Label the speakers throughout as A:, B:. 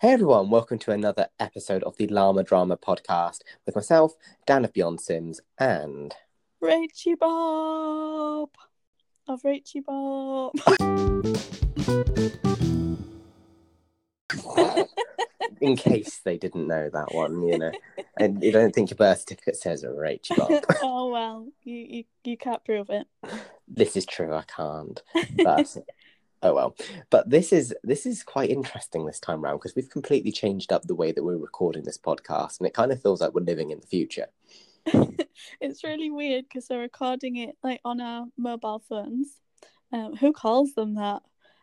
A: Hey everyone, welcome to another episode of the Llama Drama podcast with myself, Dan of Beyond Sims, and
B: Rachie Bob of Rachie Bob.
A: in case they didn't know that one, you know, and you don't think your birth certificate says Rachie Bob.
B: oh well, you, you you can't prove it.
A: This is true, I can't. But oh well. But this is this is quite interesting this time round because we've completely changed up the way that we're recording this podcast, and it kind of feels like we're living in the future.
B: it's really weird because they're recording it like on our mobile phones. Um, who calls them that?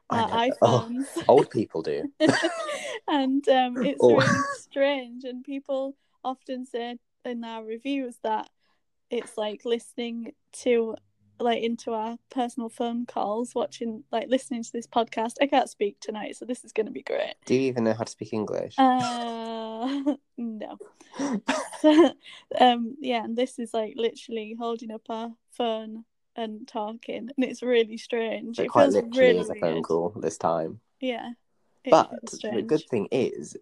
B: Our
A: I know. Oh,
B: iPhones.
A: old people do.
B: and um, it's
A: Oh.
B: really strange. And people often say in our reviews that it's like listening to like into our personal phone calls, watching like listening to this podcast. I can't speak tonight, so this is going to be great.
A: Do you even know how to speak English?
B: Uh, no. So, um, yeah, and this is like literally holding up our phone and talking, and it's really strange.
A: So
B: it
A: quite
B: feels
A: literally
B: really
A: is a phone
B: weird.
A: call this time.
B: Yeah.
A: But the good thing is,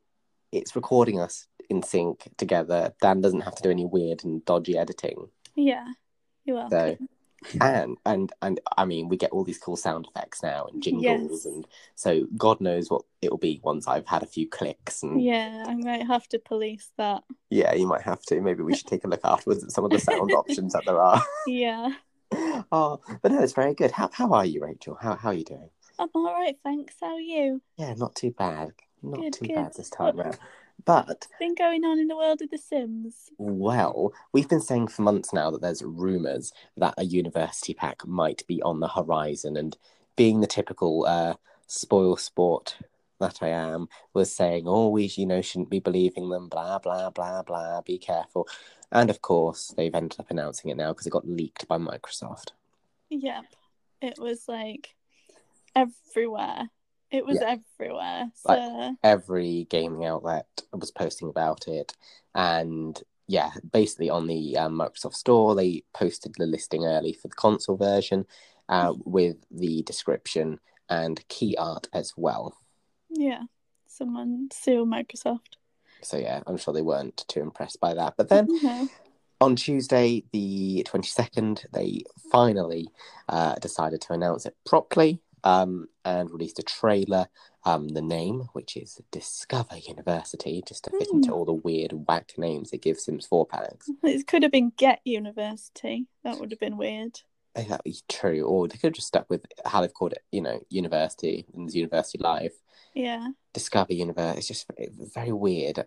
A: it's recording us in sync together. Dan doesn't have to do any weird and dodgy editing.
B: Yeah, you're welcome.
A: So, and and and I mean, we get all these cool sound effects now and jingles,
B: Yes.
A: and so God knows what it'll be once I've had a few clicks. And yeah.
B: I might have to police that.
A: Yeah, you might have to. Maybe we should take a look afterwards at some of the sound options that there are.
B: Yeah,
A: Oh, but no, it's very good. How how are you, Rachel? How how are you doing?
B: I'm all right, thanks. How are you?
A: Yeah, not too bad. Not
B: Good,
A: too
B: good.
A: bad this time round. But
B: What's been going on in the world of The Sims?
A: Well, we've been saying for months now that there's rumours that a university pack might be on the horizon, and being the typical uh, spoil sport that I am, was saying, "Oh, you know, shouldn't be believing them." Blah blah blah blah. Be careful. And of course, they've ended up announcing it now because it got leaked by Microsoft.
B: Yep, it was like everywhere. It was everywhere. So
A: Like- Every gaming outlet was posting about it, and yeah, basically on the um, Microsoft Store, they posted the listing early for the console version uh, with the description and key art as well.
B: yeah, someone sue Microsoft.
A: So yeah, I'm sure they weren't too impressed by that. But then
B: No.
A: on Tuesday, the 22nd, they finally uh, decided to announce it properly um, and released a trailer. Um, the name, which is Discover University, just to fit into
B: Hmm.
A: all the weird whack names it gives Sims 4 packs.
B: It could have been Get University. That would have been weird.
A: That would be true. Or they could have just stuck with how they've called it, you know, University and University Life.
B: Yeah.
A: Discover University. It's just very weird.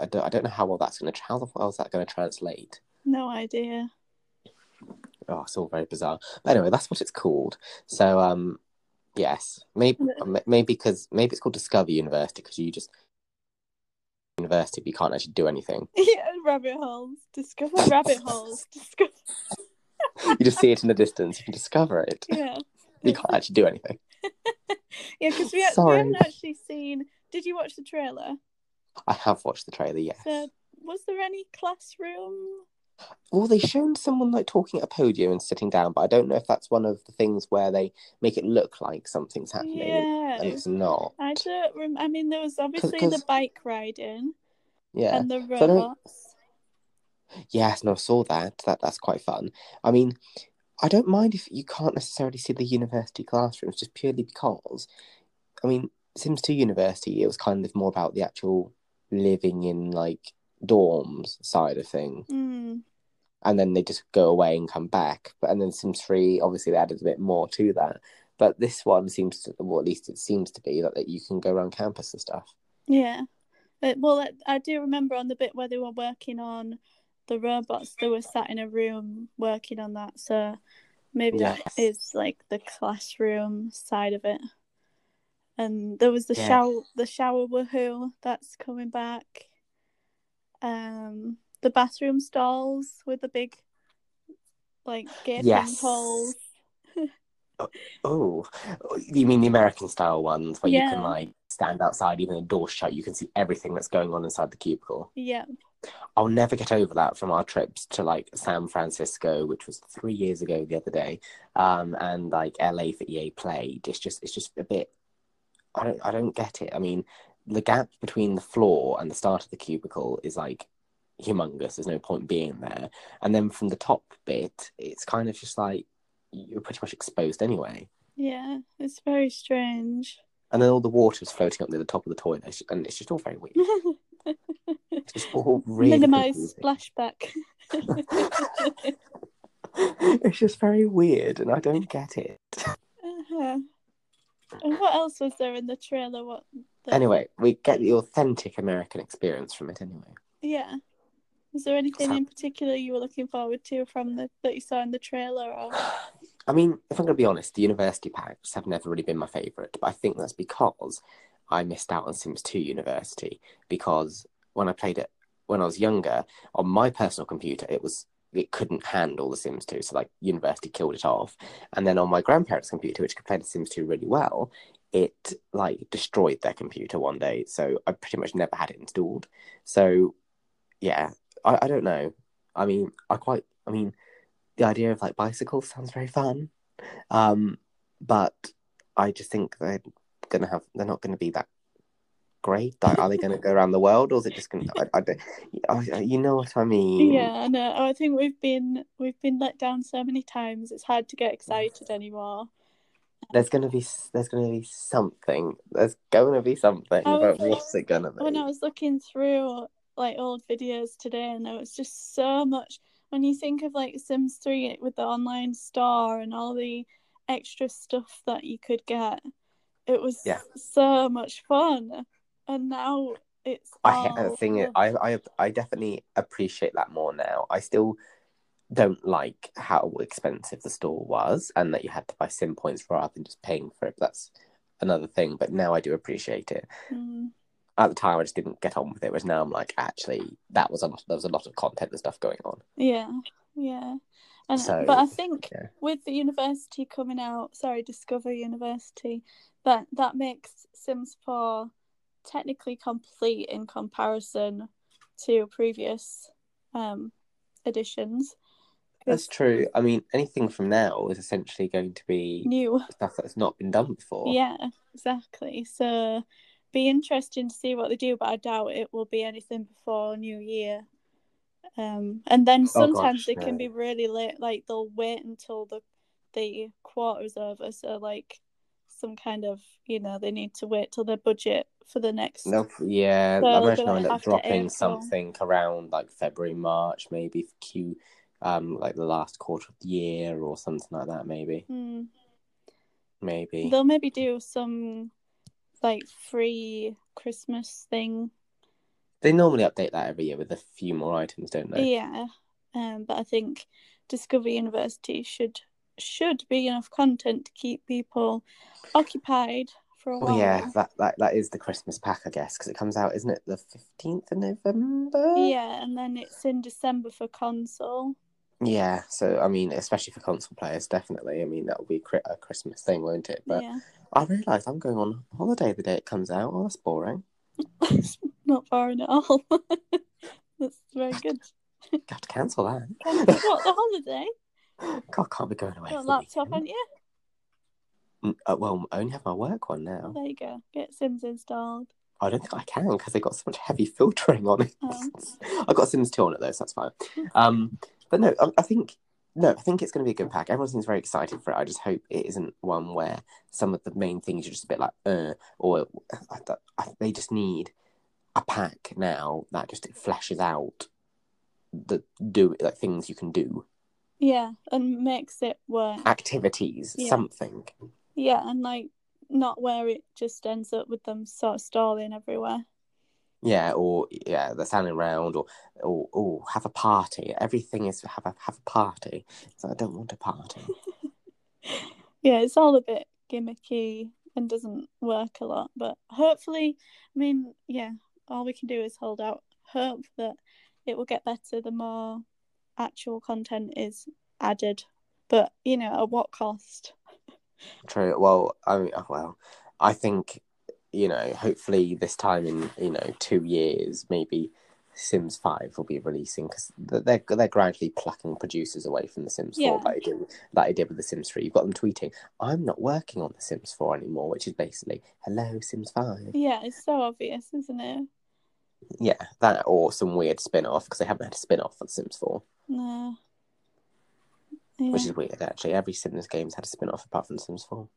A: I don't, I don't know how well that's going to, how well is that going to translate?
B: No idea.
A: Oh, it's all very bizarre. But anyway, that's what it's called. So, um, yes, mm-hmm. um, maybe maybe because maybe it's called Discover University because you just university, but you can't actually do anything.
B: Yeah, rabbit holes. Discover rabbit holes. Discover.
A: You just see it in the distance. You can discover it.
B: Yeah.
A: You can't actually do anything.
B: Yeah, because we, we haven't actually seen. Did you watch the trailer?
A: I have watched the trailer. Yes.
B: So, was there any classroom?
A: Well, they shown someone like talking at a podium and sitting down, but I don't know if that's one of the things where they make it look like something's happening
B: Yeah.
A: and it's not.
B: I don't. Rem- I mean, there was obviously
A: 'cause-
B: the bike riding
A: Yeah.
B: and the
A: So
B: robots.
A: Yes, no, I saw that. That that's quite fun. I mean, I don't mind if you can't necessarily see the university classrooms, just purely because, I mean, Sims Two University, it was kind of more about the actual living in like dorms side of thing,
B: Mm.
A: And then they just go away and come back. But and then Sims Three, obviously, they added a bit more to that. But this one seems to, well, at least it seems to be that, that you can go around campus and stuff.
B: Yeah. Uh, well, I, I do remember on the bit where they were working on the robots, they were sat in a room working on that. So maybe that
A: Yes.
B: is like the classroom side of it. And there was the
A: Yeah.
B: shower, the shower woohoo that's coming back. Um, the bathroom stalls with the big, like gaping
A: Yes.
B: holes.
A: Oh, you mean the American style ones where you can like stand outside, even the door shut, you can see everything that's going on inside the cubicle.
B: Yeah,
A: I'll never get over that from our trips to like San Francisco, which was three years ago the other day, um, and like LA for EA Play. It's just it's just a bit. I don't I don't get it. I mean, the gap between the floor and the start of the cubicle is like humongous. There's no point being there. And then from the top bit, it's kind of just like you're pretty much exposed anyway.
B: Yeah, it's very strange.
A: And then all the water's floating up near the top of the toilet, and it's just all very weird. it's just all really
B: Minimize splashback.
A: it's just very weird, and I don't get it.
B: uh-huh. And what else was there in the trailer? What? the-
A: Anyway, we get the authentic American experience from it anyway.
B: Yeah. Was there anything in particular you were looking forward to from the that you saw in the trailer? Or
A: I mean, if I'm going to be honest, the university packs have never really been my favourite, but I think that's because I missed out on Sims 2 University because when I played it when I was younger on my personal computer, it was it couldn't handle the Sims 2, so like university killed it off. And then on my grandparents' computer, which could play the Sims 2 really well, it like destroyed their computer one day, so I pretty much never had it installed. So yeah, I, I don't know. I mean, I quite I mean the idea of like bicycles sounds very fun. Um, but I just think they're gonna have they're not gonna be that great. Like, are they gonna go around the world or is it just gonna I, I don't I, you know what I mean?
B: yeah, I know. I think we've been we've been let down so many times. It's hard to get excited anymore.
A: There's gonna be there's gonna be something. There's gonna be something. But what's it gonna be?
B: When I was looking through like old videos today, and there was just so much. When you think of like Sims Three with the online store and all the extra stuff that you could get, it was
A: Yeah.
B: so much fun. And now it's
A: I
B: all...
A: thing I, I I definitely appreciate that more now. I still don't like how expensive the store was and that you had to buy sim points rather than just paying for it. That's another thing. But now I do appreciate it.
B: Mm,
A: At the time, I just didn't get on with it. Whereas now I'm like, actually, that was a lot. There was a lot of content and stuff going on.
B: yeah, yeah. And
A: So,
B: but I think
A: yeah.
B: with the university coming out, sorry, Discover University, that that makes Sims 4 technically complete in comparison to previous um editions.
A: That's true. I mean, anything from now is essentially going to be
B: New.
A: stuff that's not been done before.
B: Yeah, exactly. So be interesting to see what they do, but I doubt it will be anything before New Year. Um, and then sometimes
A: gosh,
B: they can
A: no.
B: be really late. Like they'll wait until the the quarter's over. So like some kind of you know they need to wait till their budget for the next.
A: No, yeah,
B: So
A: I imagine I'll end up dropping
B: April.
A: something around like February, March, maybe for Q, um, like the last quarter of the year or something like that. Maybe,
B: Hmm.
A: maybe.
B: They'll maybe do some like free Christmas thing
A: They normally update that every year with a few more items, don't they?
B: Yeah, um, but I think Discover University should should be enough content to keep people occupied for a while.
A: Oh yeah, that, that that is the Christmas pack, I guess, because it comes out, isn't it, the fifteenth of November?
B: Yeah, and then it's in December for console.
A: Yeah. So I mean, especially for console players, definitely. I mean, that will be a Christmas thing, won't it? But
B: Yeah,
A: I realised I'm going on holiday the day it comes out. Oh, that's boring.
B: it's not boring at all. That's very good.
A: Got to cancel that.
B: What the holiday?
A: God, can't be going away.
B: Got a laptop, haven't you?
A: Mm, uh, well, I only have my work one now.
B: There you go. Get Sims installed.
A: I don't think I can because they got so much heavy filtering on it.
B: Oh.
A: I've got Sims 2 on it though, so that's fine. Um, but no, I, I think no, I think it's going to be a good pack. Everyone seems very excited for it. I just hope it isn't one where some of the main things are just a bit like, uh, or I, I, they just need a pack now that just it flashes out the do like things you can do,
B: Yeah, and makes it work.
A: activities,
B: Yeah.
A: something.
B: Yeah, and like not where it just ends up with them sort of stalling everywhere.
A: Yeah, or yeah, they're standing around, or or or have a party. Everything is have a have a party. So I don't want a party.
B: yeah, it's all a bit gimmicky and doesn't work a lot. But hopefully, I mean, yeah, all we can do is hold out hope that it will get better the more actual content is added. But you know, at what cost?
A: True. Well, I mean, uh, well, I think you know. Hopefully, this time in you know two years, maybe Sims Five will be releasing because they're they're gradually plucking producers away from the Sims
B: Yeah.
A: Four that I did that I did with the Sims Three. You've got them tweeting, "I'm not working on the Sims Four anymore," which is basically, "Hello, Sims Five.
B: Yeah, it's so obvious, isn't it?
A: Yeah, that or some weird spin off because they haven't had a spin off for the Sims Four,
B: No. Yeah.
A: which is weird actually. Every Sims game's had a spin off apart from Sims Four.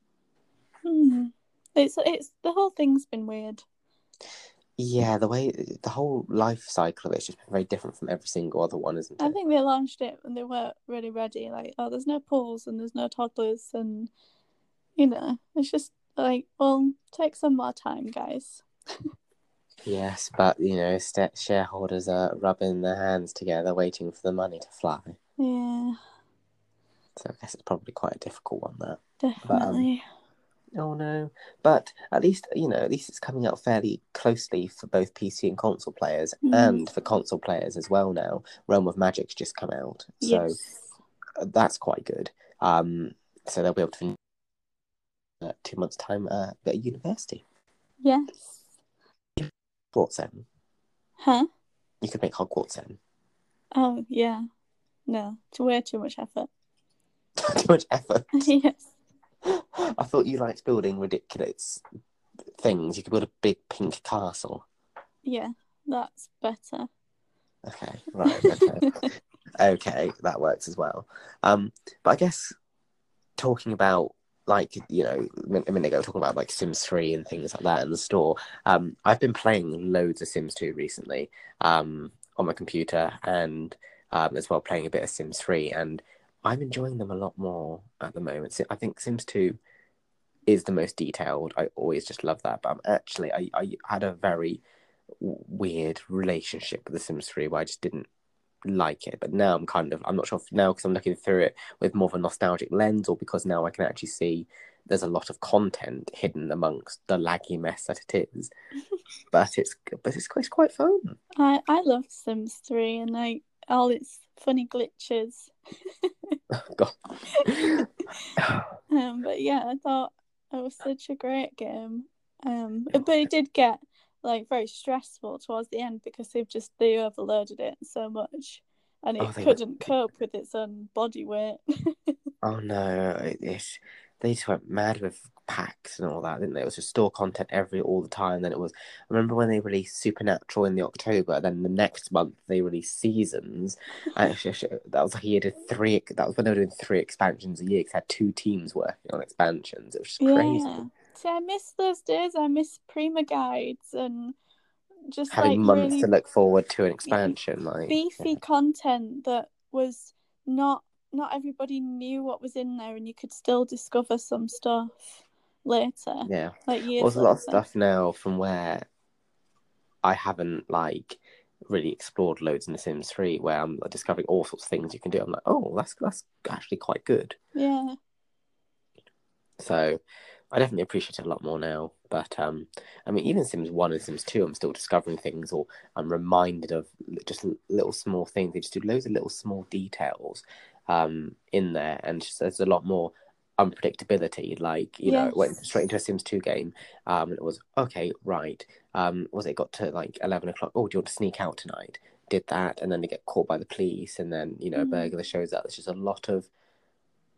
B: It's it's the whole thing's been weird.
A: Yeah, the way the whole life cycle of it's just been very different from every single other one, isn't it?
B: I think they launched it and they weren't really ready. Like, oh, there's no pools and there's no toddlers, and you know, it's just like, well, take some more time, guys.
A: Yes, but you know, st- shareholders are rubbing their hands together, waiting for the money to fly.
B: Yeah,
A: So I guess it's probably quite a difficult one. That.
B: Um, definitely.
A: Oh no! But at least you know, at least it's coming out fairly closely for both PC and console players,
B: Mhm.
A: and for console players as well. Now, Realm of Magic's just come out, so
B: yes.
A: uh, that's quite good. Um, so they'll be able to uh, two months' time uh, at university.
B: Yes.
A: Hogwarts then.
B: Huh?
A: You could make Hogwarts then.
B: Oh yeah. No, it's way too much effort.
A: Too much effort.
B: yes.
A: I thought you liked building ridiculous things. You could build a big pink castle.
B: Yeah, that's better.
A: Okay, right. Okay, okay, that works as well. Um, but I guess talking about like you know a minute ago talking about like Sims Three and things like that in the store. Um, I've been playing loads of Sims Two recently. Um, on my computer and um, as well playing a bit of Sims Three and I'm enjoying them a lot more at the moment. I think Sims 2 is the most detailed. I always just love that. But I'm actually, I, I had a very weird relationship with The Sims 3 where I just didn't like it. But now I'm kind of, I'm not sure if now because I'm looking through it with more of a nostalgic lens or because now I can actually see there's a lot of content hidden amongst the laggy mess that it is. but it's, but it's, it's quite fun.
B: I I love Sims Three and like all its funny glitches.
A: God.
B: Um, but yeah, I thought it was such a great game. Um, but it did get like very stressful towards the end because they've just they overloaded it so much, and it
A: Oh,
B: couldn't cope with its own body weight.
A: Oh no, it, it's they just went mad with packs and all that, didn't they? It was just store content every all the time. Then it was. I remember when they released Supernatural in the October. Then the next month they released Seasons. That was like a year to three. That was when they were doing three expansions a year. Cause they had two teams working on expansions. It was just crazy.
B: yeah. See, I miss those days. I miss Prima guides and just
A: Having
B: like
A: months
B: really
A: to look forward to an expansion, like
B: beefy content that was not not everybody knew what was in there, and you could still discover some stuff later,
A: yeah.
B: like years.
A: Well, there's a lot of stuff now from where I haven't like really explored loads in The Sims 3 where I'm discovering all sorts of things you can do. I'm like, oh, that's that's actually quite good.
B: Yeah,
A: So I definitely appreciate it a lot more now. But um, I mean, even Sims 1 and Sims 2, I'm still discovering things or I'm reminded of just little small things. They just do loads of little small details um, in there, and just, there's a lot more unpredictability. Like, you know,
B: Yes.
A: it went straight into a Sims 2 game, um, and it was okay, right. Um, was it got to like 11 o'clock? Oh, do you want to sneak out tonight? Did that, and then they get caught by the police, and then, you know, a
B: Mhm.
A: burglar shows up. There's just a lot of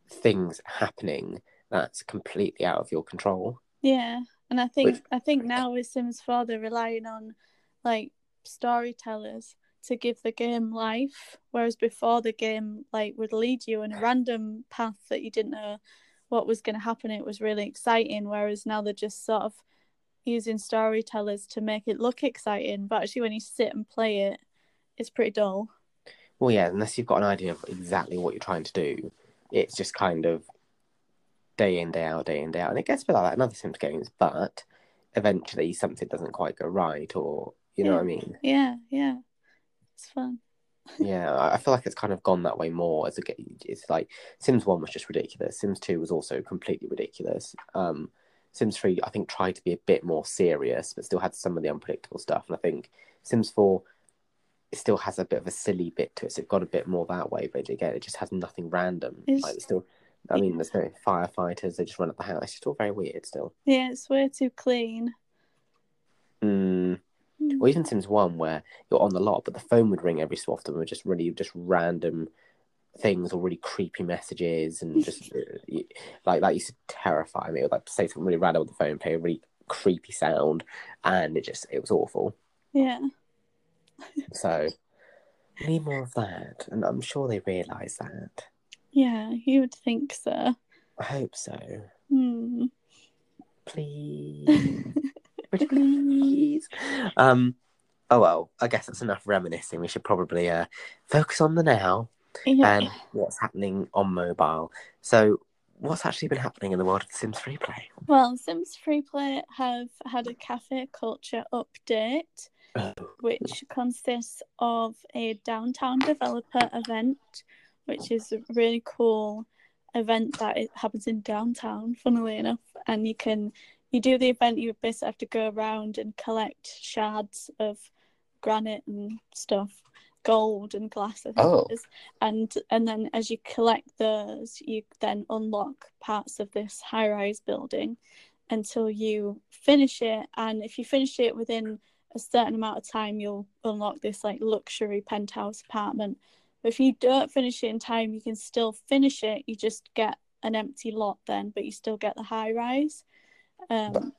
A: things happening that's completely out of your control.
B: yeah, and I think
A: Which-
B: I think now with Sims Four, they're relying on like storytellers to give the game life, whereas before the game like would lead you in a random path that you didn't know what was going to happen. It was really exciting, whereas now they're just sort of using storytellers to make it look exciting, but actually when you sit and play it, it's pretty dull.
A: Well, yeah, unless you've got an idea of exactly what you're trying to do, it's just kind of day in, day out, day in, day out. And it gets a bit like that in other Sims games, but eventually something doesn't quite go right, or, you know what I mean?
B: Yeah, yeah, it's fun.
A: Yeah, I feel like it's kind of gone that way more as a game. It's like Sims 1 was just ridiculous, Sims 2 was also completely ridiculous. Um, Sims 3, I think, tried to be a bit more serious, but still had some of the unpredictable stuff. And I think Sims 4 it still has a bit of a silly bit to it. So it got a bit more that way, but again, it just has nothing random.
B: It's-
A: Like, it's still, I mean, there's no firefighters, they just run up the house. It's all very weird still.
B: Yeah, it's way too clean. Mm,
A: or even Sims One, where you're on the lot, but the phone would ring every so often with just really just random things or really creepy messages, and just uh, like that used to terrify me. It would like say something really random on the phone, play a really creepy sound, and it just it was awful.
B: Yeah.
A: So we need more of that, and I'm sure they realise that.
B: Yeah, you would think so.
A: I hope so.
B: Hmm.
A: Please. Pretty please. Um. Oh well, I guess that's enough reminiscing. We should probably uh focus on the now
B: Yeah.
A: and what's happening on mobile. So, what's actually been happening in the world of The Sims Free Play?
B: Well, Sims Freeplay have had a cafe culture update,
A: Oh.
B: which consists of a downtown developer event, which is a really cool event that it happens in downtown, funnily enough. And you can you do the event, you basically have to go around and collect shards of granite and stuff, gold and glass,
A: Oh.
B: And and then as you collect those, you then unlock parts of this high rise building until you finish it. And if you finish it within a certain amount of time, you'll unlock this like luxury penthouse apartment. But if you don't finish it in time, you can still finish it. You just get an empty lot then, but you still get the high rise. Um,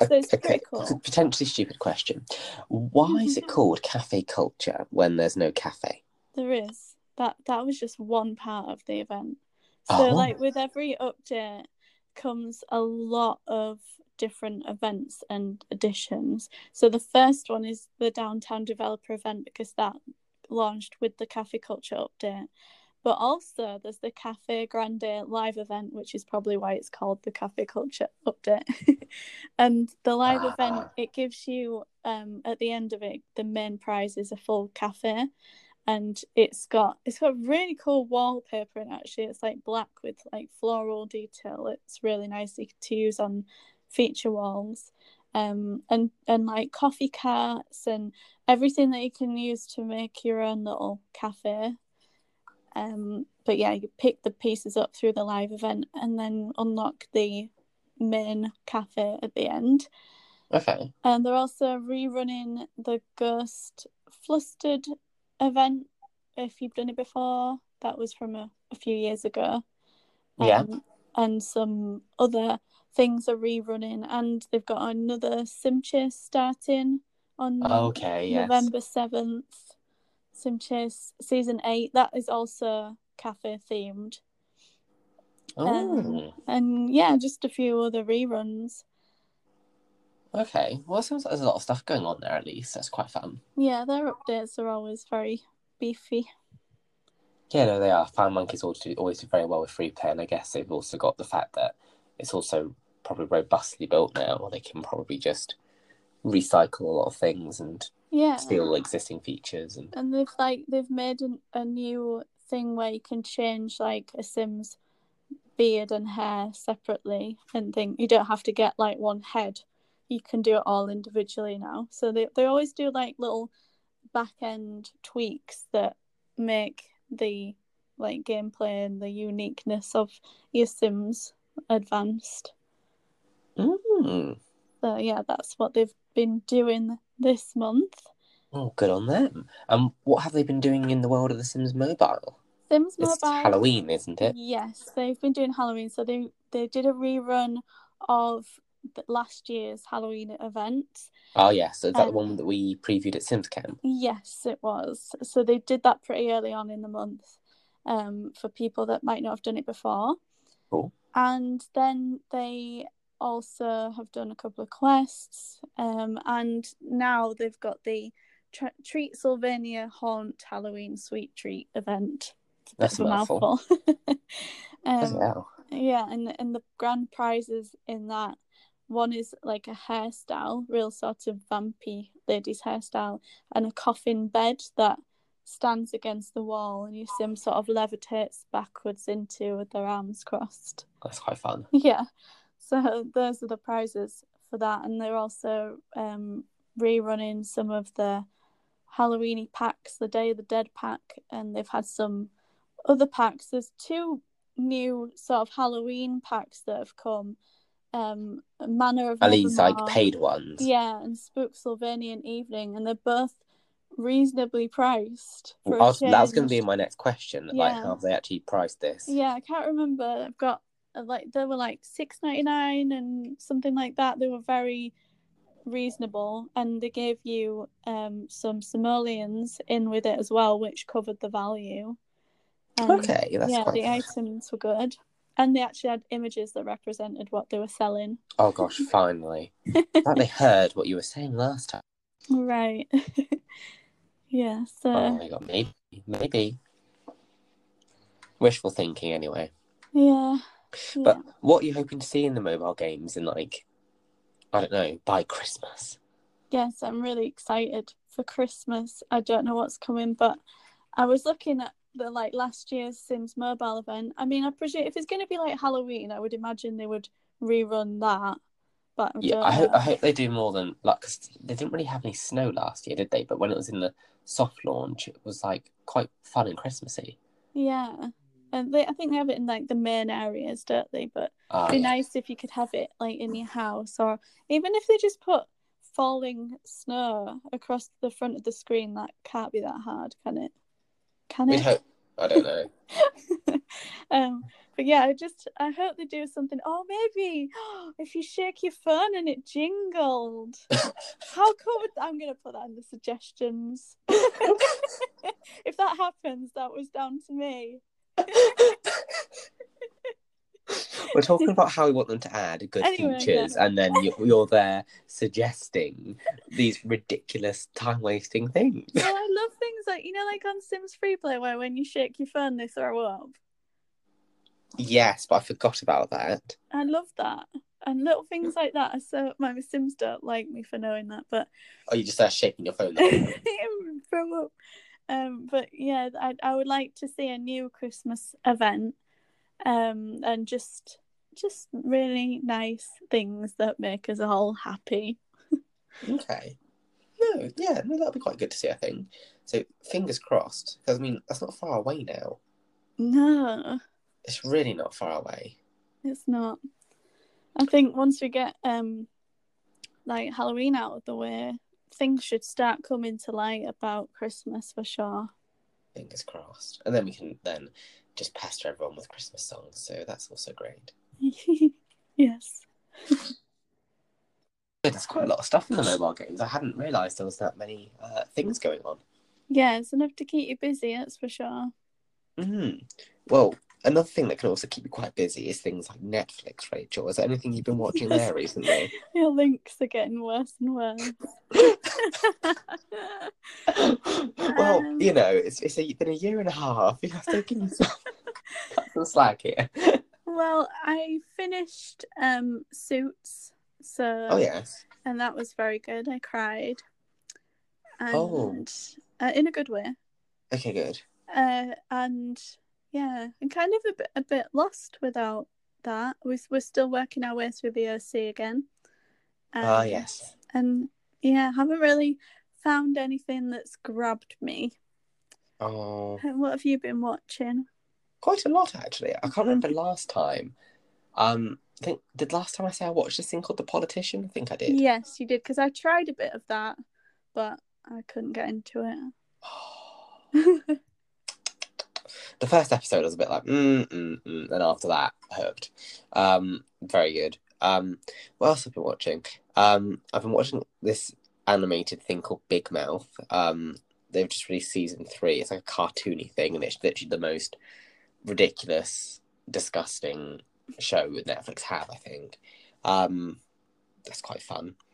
B: So it's pretty cool.
A: a potentially stupid question. Why is it called cafe culture when there's no cafe?
B: There is that. That was just one part of the event. So,
A: Oh.
B: like with every update, comes a lot of different events and additions. So the first one is the downtown developer event because that launched with the cafe culture update. But also there's the Cafe Grande live event, which is probably why it's called the Cafe Culture update. and the live
A: Ah.
B: event it gives you um at the end of it the main prize is a full cafe. And it's got it's got really cool wallpaper and actually. It's like black with like floral detail. It's really nice to use on feature walls. Um and and like coffee carts and everything that you can use to make your own little cafe um but yeah you pick the pieces up through the live event and then unlock the main cafe at the end
A: Okay.
B: and they're also rerunning the Ghost Flustered event. If you've done it before, that was from a, a few years ago.
A: Yeah.
B: Um, and some other things are rerunning, and they've got another Sim Chase starting on
A: Okay. Yes.
B: November 7th. Sim Chase season 8. That is also cafe themed.
A: Um, oh.
B: And yeah, just a few other reruns.
A: Okay. Well, it sounds like there's a lot of stuff going on there. At least that's quite fun.
B: Yeah, their updates are always very beefy.
A: Yeah, no, they are. Firemonkeys always do, always do very well with free play, and I guess they've also got the fact that it's also probably robustly built now, or they can probably just recycle a lot of things and
B: Yeah.
A: steal existing features. And
B: And they've like they've made an, a new thing where you can change like a Sim's beard and hair separately and think you don't have to get like one head. You can do it all individually now. So they they always do like little back end tweaks that make the like gameplay and the uniqueness of your Sims advanced.
A: Mm.
B: So yeah, that's what they've been doing this month.
A: Oh, good on them. Um, what have they been doing in the world of The Sims Mobile?
B: Sims
A: It's
B: Mobile
A: Halloween, isn't it?
B: Yes, they've been doing Halloween. So they they did a rerun of last year's Halloween event.
A: Oh, yes. So is that the
B: Um,
A: one that we previewed at Sims Camp?
B: Yes, it was. So they did that pretty early on in the month um, for people that might not have done it before.
A: Cool.
B: And then they also have done a couple of quests. Um, and now they've got the Tre- Treat Sylvania Haunt Halloween Sweet Treat event. It's a bit
A: That's a mouthful.
B: mouthful. Um. Yeah, and and the grand prizes in that one is like a hairstyle, real sort of vampy lady's hairstyle, and a coffin bed that stands against the wall, and you see them sort of levitates backwards into with their arms crossed.
A: That's quite fun.
B: Yeah, so those are the prizes for that, and they're also um, rerunning some of the Halloweeny packs, the Day of the Dead pack, and they've had some other packs. There's two new sort of Halloween packs that have come um, Manor of
A: Are these like paid ones?
B: Yeah, and Spook Sylvanian Evening, and they're both reasonably priced. For
A: was, that was going to be my next question. Like,
B: Yeah.
A: how have they actually priced this?
B: Yeah, I can't remember. I've got like they were like six ninety nine and something like that. They were very reasonable, and they gave you um some simoleons in with it as well, which covered the value. And,
A: Okay, that's
B: yeah, the items were good, and they actually had images that represented what they were selling.
A: Oh gosh, finally! like they heard what you were saying last time.
B: Right. yeah. So.
A: Oh my god, maybe, maybe. Wishful thinking, anyway.
B: Yeah. Yeah.
A: But what are you hoping to see in the mobile games in like, I don't know, by Christmas?
B: yes, I'm really excited for Christmas. I don't know what's coming, but I was looking at the like last year's Sims mobile event. I mean, I presume if it's going to be like Halloween, I would imagine they would rerun that. But I
A: Yeah, I hope. I hope they do more than like they didn't really have any snow last year, did they? But when it was in the soft launch, it was like quite fun and Christmassy.
B: Yeah, and they I think they have it in like the main areas, don't they? But
A: Ah,
B: it'd be
A: yeah.
B: nice if you could have it like in your house, or even if they just put falling snow across the front of the screen. That can't be that hard, can it? Can
A: We'd
B: it?
A: hope. I don't know.
B: um, but yeah, I just I hope they do something. Oh, maybe if you shake your phone and it jingled. How cool would I'm gonna put that in the suggestions. if that happens, that was down to me.
A: We're talking about how we want them to add good
B: Anyway,
A: features, and then you're, you're there suggesting these ridiculous time wasting things.
B: Well, I love things like you know, like on Sims Freeplay, where when you shake your phone, they throw up.
A: Yes, but I forgot about that.
B: I love that. And little things like that are so my Sims don't like me for knowing that, but
A: Oh, you just start shaking your phone.
B: Throw up. Um, but yeah, I I would like to see a new Christmas event, um, and just just really nice things that make us all happy.
A: okay. No, yeah, no, that'll be quite good to see. I think. So fingers crossed, because I mean that's not far away now.
B: No,
A: It's really not far away.
B: it's not. I think once we get um, like Halloween out of the way, things should start coming to light about Christmas for sure.
A: Fingers crossed, and then we can then just pester everyone with Christmas songs. So that's also great.
B: yes.
A: There's quite a lot of stuff in the mobile games. I hadn't realised there was that many uh, things going on.
B: Yeah, it's enough to keep you busy, that's for sure.
A: Mm. Well, another thing that can also keep you quite busy is things like Netflix, Rachel. Is there anything you've been watching there recently?
B: Your links are getting worse and worse.
A: well,
B: Um,
A: you know, it's, it's a, been a year and a half. You have to give yourself cut some slack here.
B: well, I finished um Suits, so
A: Oh, yes.
B: and that was very good. I cried, and
A: Oh.
B: uh, in a good way.
A: Okay, good.
B: Uh, and yeah, I'm kind of a bit a bit lost without that. We we're still working our way through the OC again.
A: Ah,
B: Um,
A: yes.
B: and yeah, haven't really found anything that's grabbed me.
A: Oh,
B: And What have you been watching?
A: quite a lot actually. I can't remember last time. Um, I think did last time I say I watched this thing called The Politician? I think I did.
B: Yes, you did because I tried a bit of that, but I couldn't get into it.
A: the first episode was a bit like mm, mm, mm, and after that hooked. Um very good. Um what else have I been watching? Um i've been watching this animated thing called big mouth. Um they've just released season three. It's like a cartoony thing and it's literally the most ridiculous disgusting show that netflix have i think. Um that's quite fun.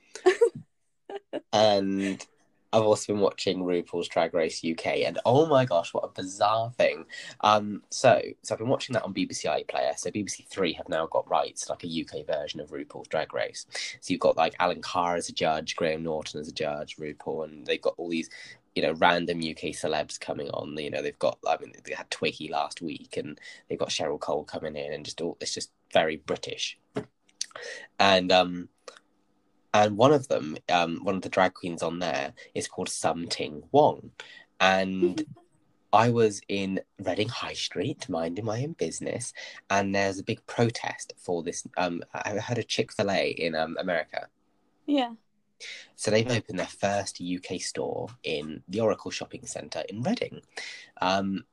A: And I've also been watching RuPaul's Drag Race UK, and oh my gosh, what a bizarre thing! Um, so, so I've been watching that on BBC iPlayer. So BBC Three have now got rights, like a UK version of RuPaul's Drag Race. So you've got like Alan Carr as a judge, Graham Norton as a judge, RuPaul, and they've got all these, you know, random UK celebs coming on. You know, they've got, I mean, they had Twiggy last week, and they've got Cheryl Cole coming in, and just all it's just very British. And um, and one of them, um, one of the drag queens on there is called Sum Ting Wong, and I was in Reading High Street, minding my own business, and there's a big protest for this. Um, I heard of Chick Fil A in um America.
B: Yeah.
A: So they've opened their first UK store in the Oracle Shopping Centre in Reading, um,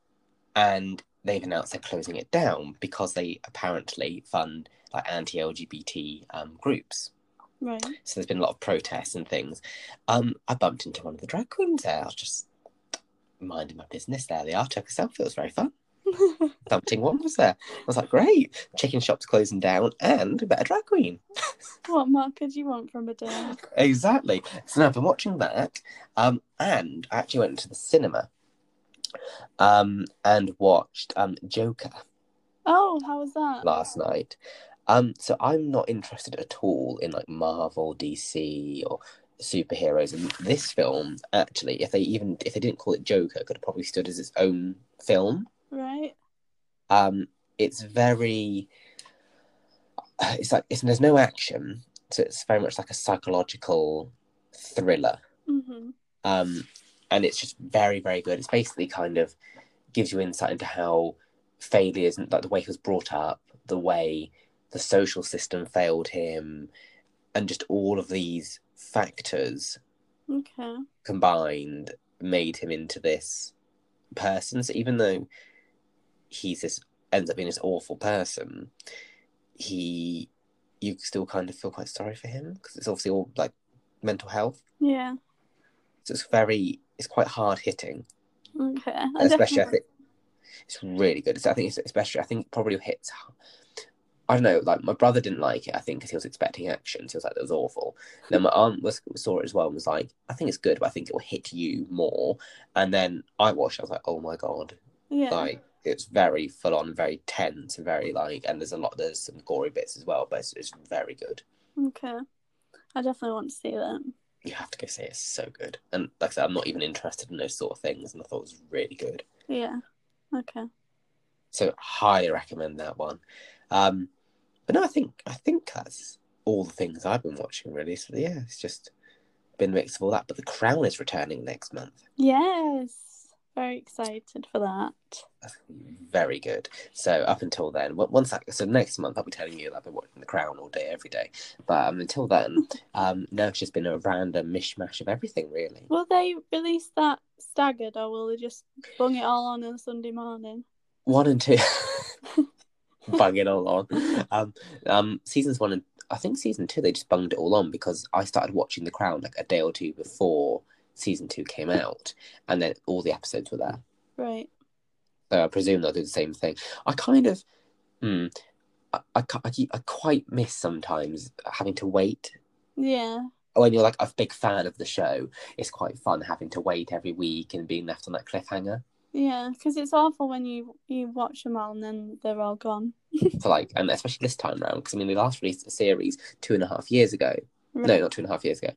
A: and they've announced they're closing it down because they apparently fund like anti-LGBT um, groups.
B: Right.
A: So there's been a lot of protests and things. Um, I bumped into one of the drag queens there. I was just minding my business. There they are. Took a selfie. It was very fun. Bumping one was there. I was like, great. Chicken shop's closing down and a better drag queen.
B: what more could you want from a day?
A: exactly. So now I've been watching that. Um, and I actually went to the cinema um, and watched um, Joker
B: Oh, how was that?
A: last night. Um, so I'm not interested at all in like Marvel, DC, or superheroes. And this film, actually, if they even if they didn't call it Joker, could have probably stood as its own film.
B: Right.
A: Um, it's very, it's like it's, there's no action, so it's very much like a psychological thriller.
B: Mhm.
A: Um, and it's just very, very good. It's basically kind of gives you insight into how failures and like the way he was brought up, the way the social system failed him, and just all of these factors
B: Okay.
A: combined made him into this person. So even though he's this ends up being this awful person, he you still kind of feel quite sorry for him because it's obviously all like mental health.
B: Yeah.
A: So it's very it's quite hard hitting.
B: Okay. I
A: especially I think it's really good. It's, I think it's especially I think it probably hits. I don't know. Like my brother didn't like it. I think because he was expecting action. So he was like, "That was awful." then my aunt was saw it as well and was like, "I think it's good, but I think it will hit you more." And then I watched. it, I was like, "Oh my god!"
B: Yeah.
A: Like it's very full on, very tense, and very like. And there's a lot. There's some gory bits as well, but it's, it's very good.
B: Okay. I definitely want to see that.
A: You have to go see it. It's so good. And like I said, I'm not even interested in those sort of things, and I thought it was really good.
B: Yeah. Okay.
A: So highly recommend that one. Um, but no, I think I think that's all the things I've been watching really. So yeah, it's just been a mix of all that. But The Crown is returning next month.
B: Yes. Very excited for that.
A: That's very good. So up until then, once that so next month I'll be telling you that I've been watching The Crown all day every day. But um, until then, um, no, it's just been a random mishmash of everything really.
B: Will they release that staggered or will they just bung it all on a Sunday morning?
A: One and two, bung it all on. Um, um, seasons one and I think season two they just bunged it all on because I started watching The Crown like a day or two before season two came out, and then all the episodes were there.
B: Right.
A: So I presume they'll do the same thing. I kind of, hmm, I, I, I, I quite miss sometimes having to wait.
B: Yeah.
A: When you're like a big fan of the show, it's quite fun having to wait every week and being left on that cliffhanger.
B: Yeah, because it's awful when you you watch them all and then they're all gone.
A: So like, and especially this time round, because I mean, they last released a series two and a half years ago. No, not two and a half years ago.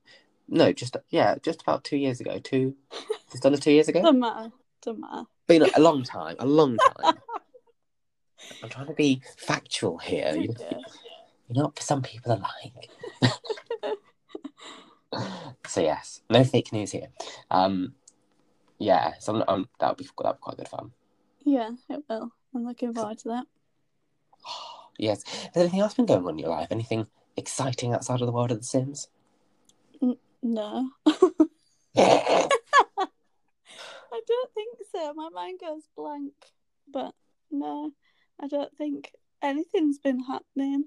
A: No, just yeah, just about two years ago. Two, just under two years ago.
B: Doesn't matter. Doesn't matter.
A: Been a long time, a long time. I'm trying to be factual here. You,
B: Yeah.
A: you know for some people are like. so yes, no fake news here. Um, yeah, so I'm, I'm, that would be that would be quite good fun.
B: Yeah, it will. I'm looking forward to that.
A: Yes. Has anything else been going on in your life? Anything exciting outside of the world of The Sims?
B: No. I don't think so. My mind goes blank. But no, I don't think anything's been happening.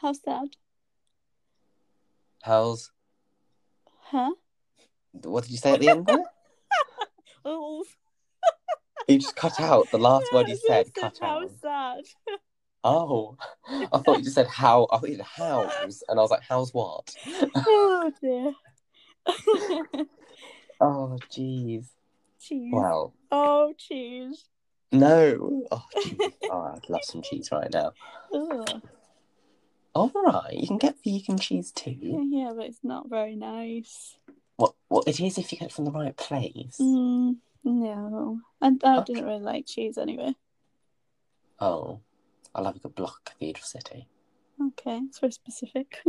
B: How sad.
A: How's
B: Huh?
A: what did you say at the end there?
B: Oh,
A: You just cut out the last word
B: he
A: said. Cut
B: how
A: out.
B: sad.
A: Oh, I thought you just said how. I thought you said hows, and I was like, how's what?
B: oh dear.
A: Oh, jeez.
B: cheese.
A: Well,
B: Oh, cheese.
A: no. Oh. Oh, I'd love some cheese right now.
B: Ugh.
A: All right, you can get vegan cheese too.
B: Yeah, but it's not very nice.
A: What? What it is if you get it from the right place.
B: Mm, no, I, I
A: Okay.
B: didn't really like cheese anyway.
A: Oh, I love a good block of Cathedral City.
B: Okay, it's very specific.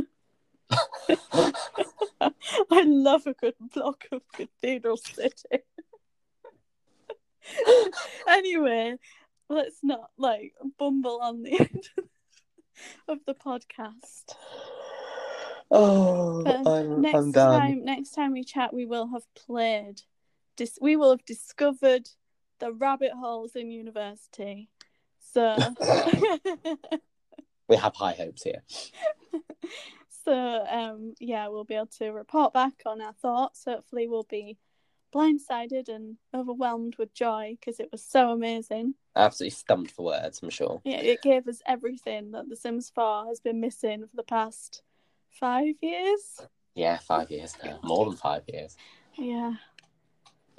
B: I love a good block of Cathedral City. anyway, let's not like bumble on the end of the podcast.
A: Oh,
B: But
A: I'm,
B: next
A: I'm done.
B: time, next time we chat, we will have played. Dis- we will have discovered the rabbit holes in university. So,
A: We have high hopes here.
B: so um, yeah, we'll be able to report back on our thoughts. Hopefully, we'll be blindsided and overwhelmed with joy because it was so amazing.
A: Absolutely stumped for words, I'm sure.
B: Yeah, it gave us everything that The Sims 4 has been missing for the past five years.
A: Yeah, five years now. More than five years.
B: Yeah.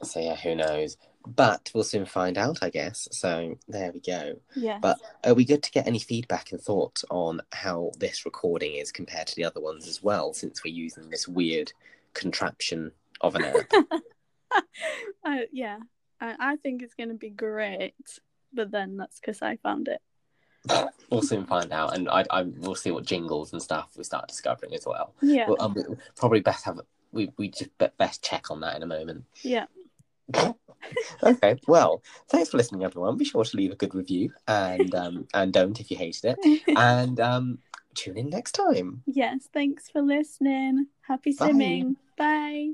A: So yeah, who knows? But we'll soon find out, I guess. So there we go.
B: Yeah.
A: But are we good to get any feedback and thoughts on how this recording is compared to the other ones as well, since we're using this weird contraption of an app?
B: I, uh, yeah, I, I think it's going to be great, but then that's because I found it.
A: We'll soon find out, and I, I we'll see what jingles and stuff we start discovering as well.
B: Yeah,
A: Well, um, we- probably best have we we just best check on that in a moment.
B: yeah,
A: okay, well, thanks for listening, everyone. Be sure to leave a good review, and um, and don't if you hated it, and um, tune in next time.
B: yes. Thanks for listening. Happy
A: Bye.
B: simming. Bye.